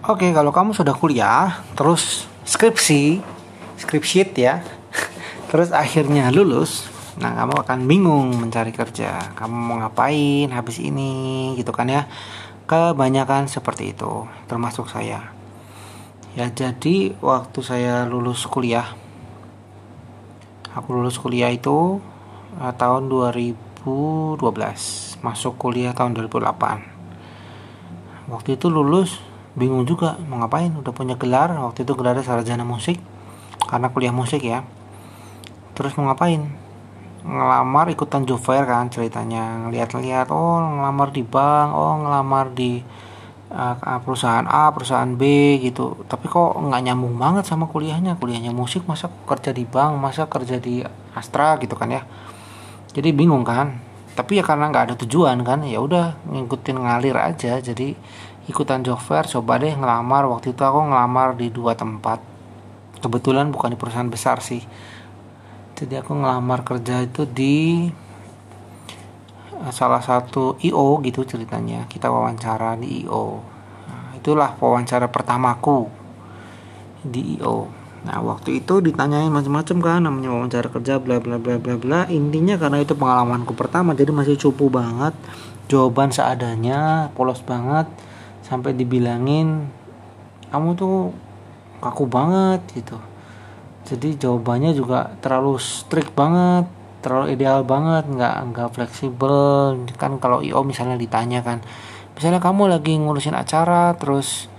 Oke, kalau kamu sudah kuliah, terus skripsi, skripsi ya, terus akhirnya lulus, nah kamu akan bingung mencari kerja. Kamu mau ngapain habis ini, gitu kan ya? Kebanyakan seperti itu, termasuk saya. Ya, jadi waktu saya lulus kuliah, aku lulus kuliah itu uh, tahun 2012, masuk kuliah tahun 2008. Waktu itu lulus bingung juga mau ngapain? Udah punya gelar waktu itu gelarnya sarjana musik karena kuliah musik ya. Terus mau ngapain? Ngelamar ikutan job fair kan ceritanya. Ngeliat-liat oh ngelamar di bank oh ngelamar di uh, perusahaan A perusahaan B gitu. Tapi kok nggak nyambung banget sama kuliahnya? Kuliahnya musik masa kerja di bank masa kerja di Astra gitu kan ya. Jadi bingung kan. Tapi ya karena nggak ada tujuan kan ya udah ngikutin ngalir aja. Jadi ikutan job fair coba deh ngelamar. Waktu itu aku ngelamar di dua tempat. Kebetulan bukan di perusahaan besar sih. Jadi aku ngelamar kerja itu di eh, salah satu IO gitu ceritanya. Kita wawancara di IO nah, itulah wawancara pertamaku di IO nah waktu itu ditanyain macam-macam kan namanya wawancara kerja bla bla bla bla bla. Intinya karena itu pengalamanku pertama jadi masih cupu banget. Jawaban seadanya polos banget sampai dibilangin kamu tuh kaku banget gitu. Jadi jawabannya juga terlalu strict banget terlalu ideal banget nggak nggak fleksibel. Kan kalau io misalnya ditanya kan misalnya kamu lagi ngurusin acara terus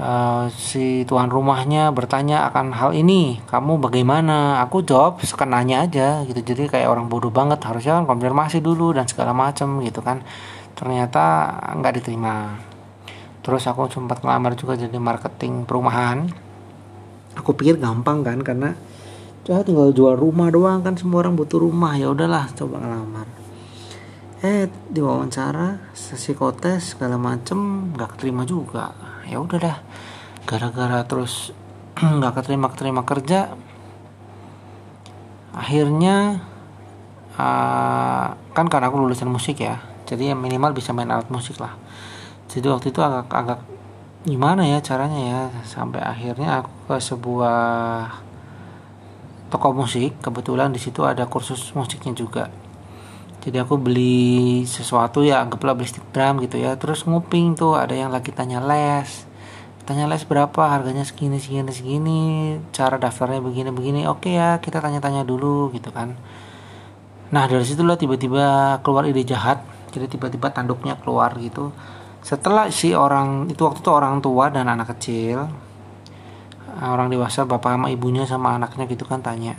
uh, si tuan rumahnya bertanya akan hal ini kamu bagaimana? Aku jawab sekenanya aja gitu. Jadi kayak orang bodoh banget harusnya kan konfirmasi dulu dan segala macam gitu kan. Ternyata nggak diterima terus aku sempat ngelamar juga jadi marketing perumahan. Aku pikir gampang kan karena ya tinggal jual rumah doang kan semua orang butuh rumah. Ya udahlah coba ngelamar. Eh diwawancara kotes segala macem nggak keterima juga. Ya udah dah gara-gara terus nggak keterima keterima kerja akhirnya uh, kan karena aku lulusan musik ya jadi ya minimal bisa main alat musik lah jadi waktu itu agak agak gimana ya caranya ya sampai akhirnya aku ke sebuah toko musik. Kebetulan di situ ada kursus musiknya juga. Jadi aku beli sesuatu ya anggaplah beli stick drum gitu ya. Terus nguping tuh ada yang lagi tanya les. Tanya les berapa harganya segini segini segini. Cara daftarnya begini begini. Oke ya kita tanya-tanya dulu gitu kan. Nah dari situlah tiba-tiba keluar ide jahat. Jadi tiba-tiba tanduknya keluar gitu setelah si orang itu waktu itu orang tua dan anak kecil eh, orang dewasa bapak sama ibunya sama anaknya gitu kan tanya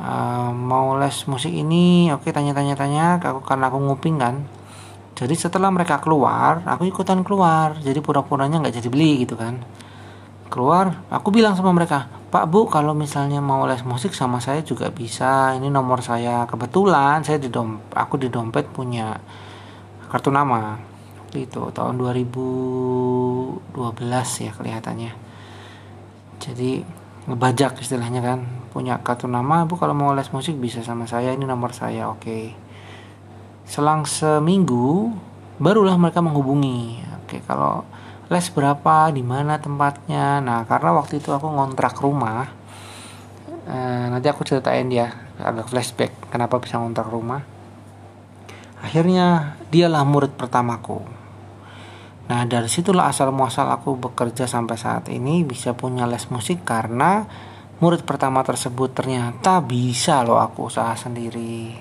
e, mau les musik ini? Oke tanya tanya tanya aku karena aku nguping kan. Jadi setelah mereka keluar aku ikutan keluar. Jadi pura-puranya nggak jadi beli gitu kan. Keluar aku bilang sama mereka Pak Bu kalau misalnya mau les musik sama saya juga bisa. Ini nomor saya. Kebetulan saya di dom aku di dompet punya kartu nama itu tahun 2012 ya kelihatannya. Jadi ngebajak istilahnya kan punya kartu nama bu kalau mau les musik bisa sama saya ini nomor saya oke. Okay. selang seminggu barulah mereka menghubungi oke okay, kalau les berapa di mana tempatnya? Nah karena waktu itu aku ngontrak rumah eh, nanti aku ceritain dia agak flashback kenapa bisa ngontrak rumah. Akhirnya dialah murid pertamaku Nah dari situlah asal muasal aku bekerja sampai saat ini bisa punya les musik karena murid pertama tersebut ternyata bisa loh aku usaha sendiri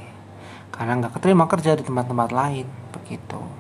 karena nggak keterima kerja di tempat-tempat lain begitu.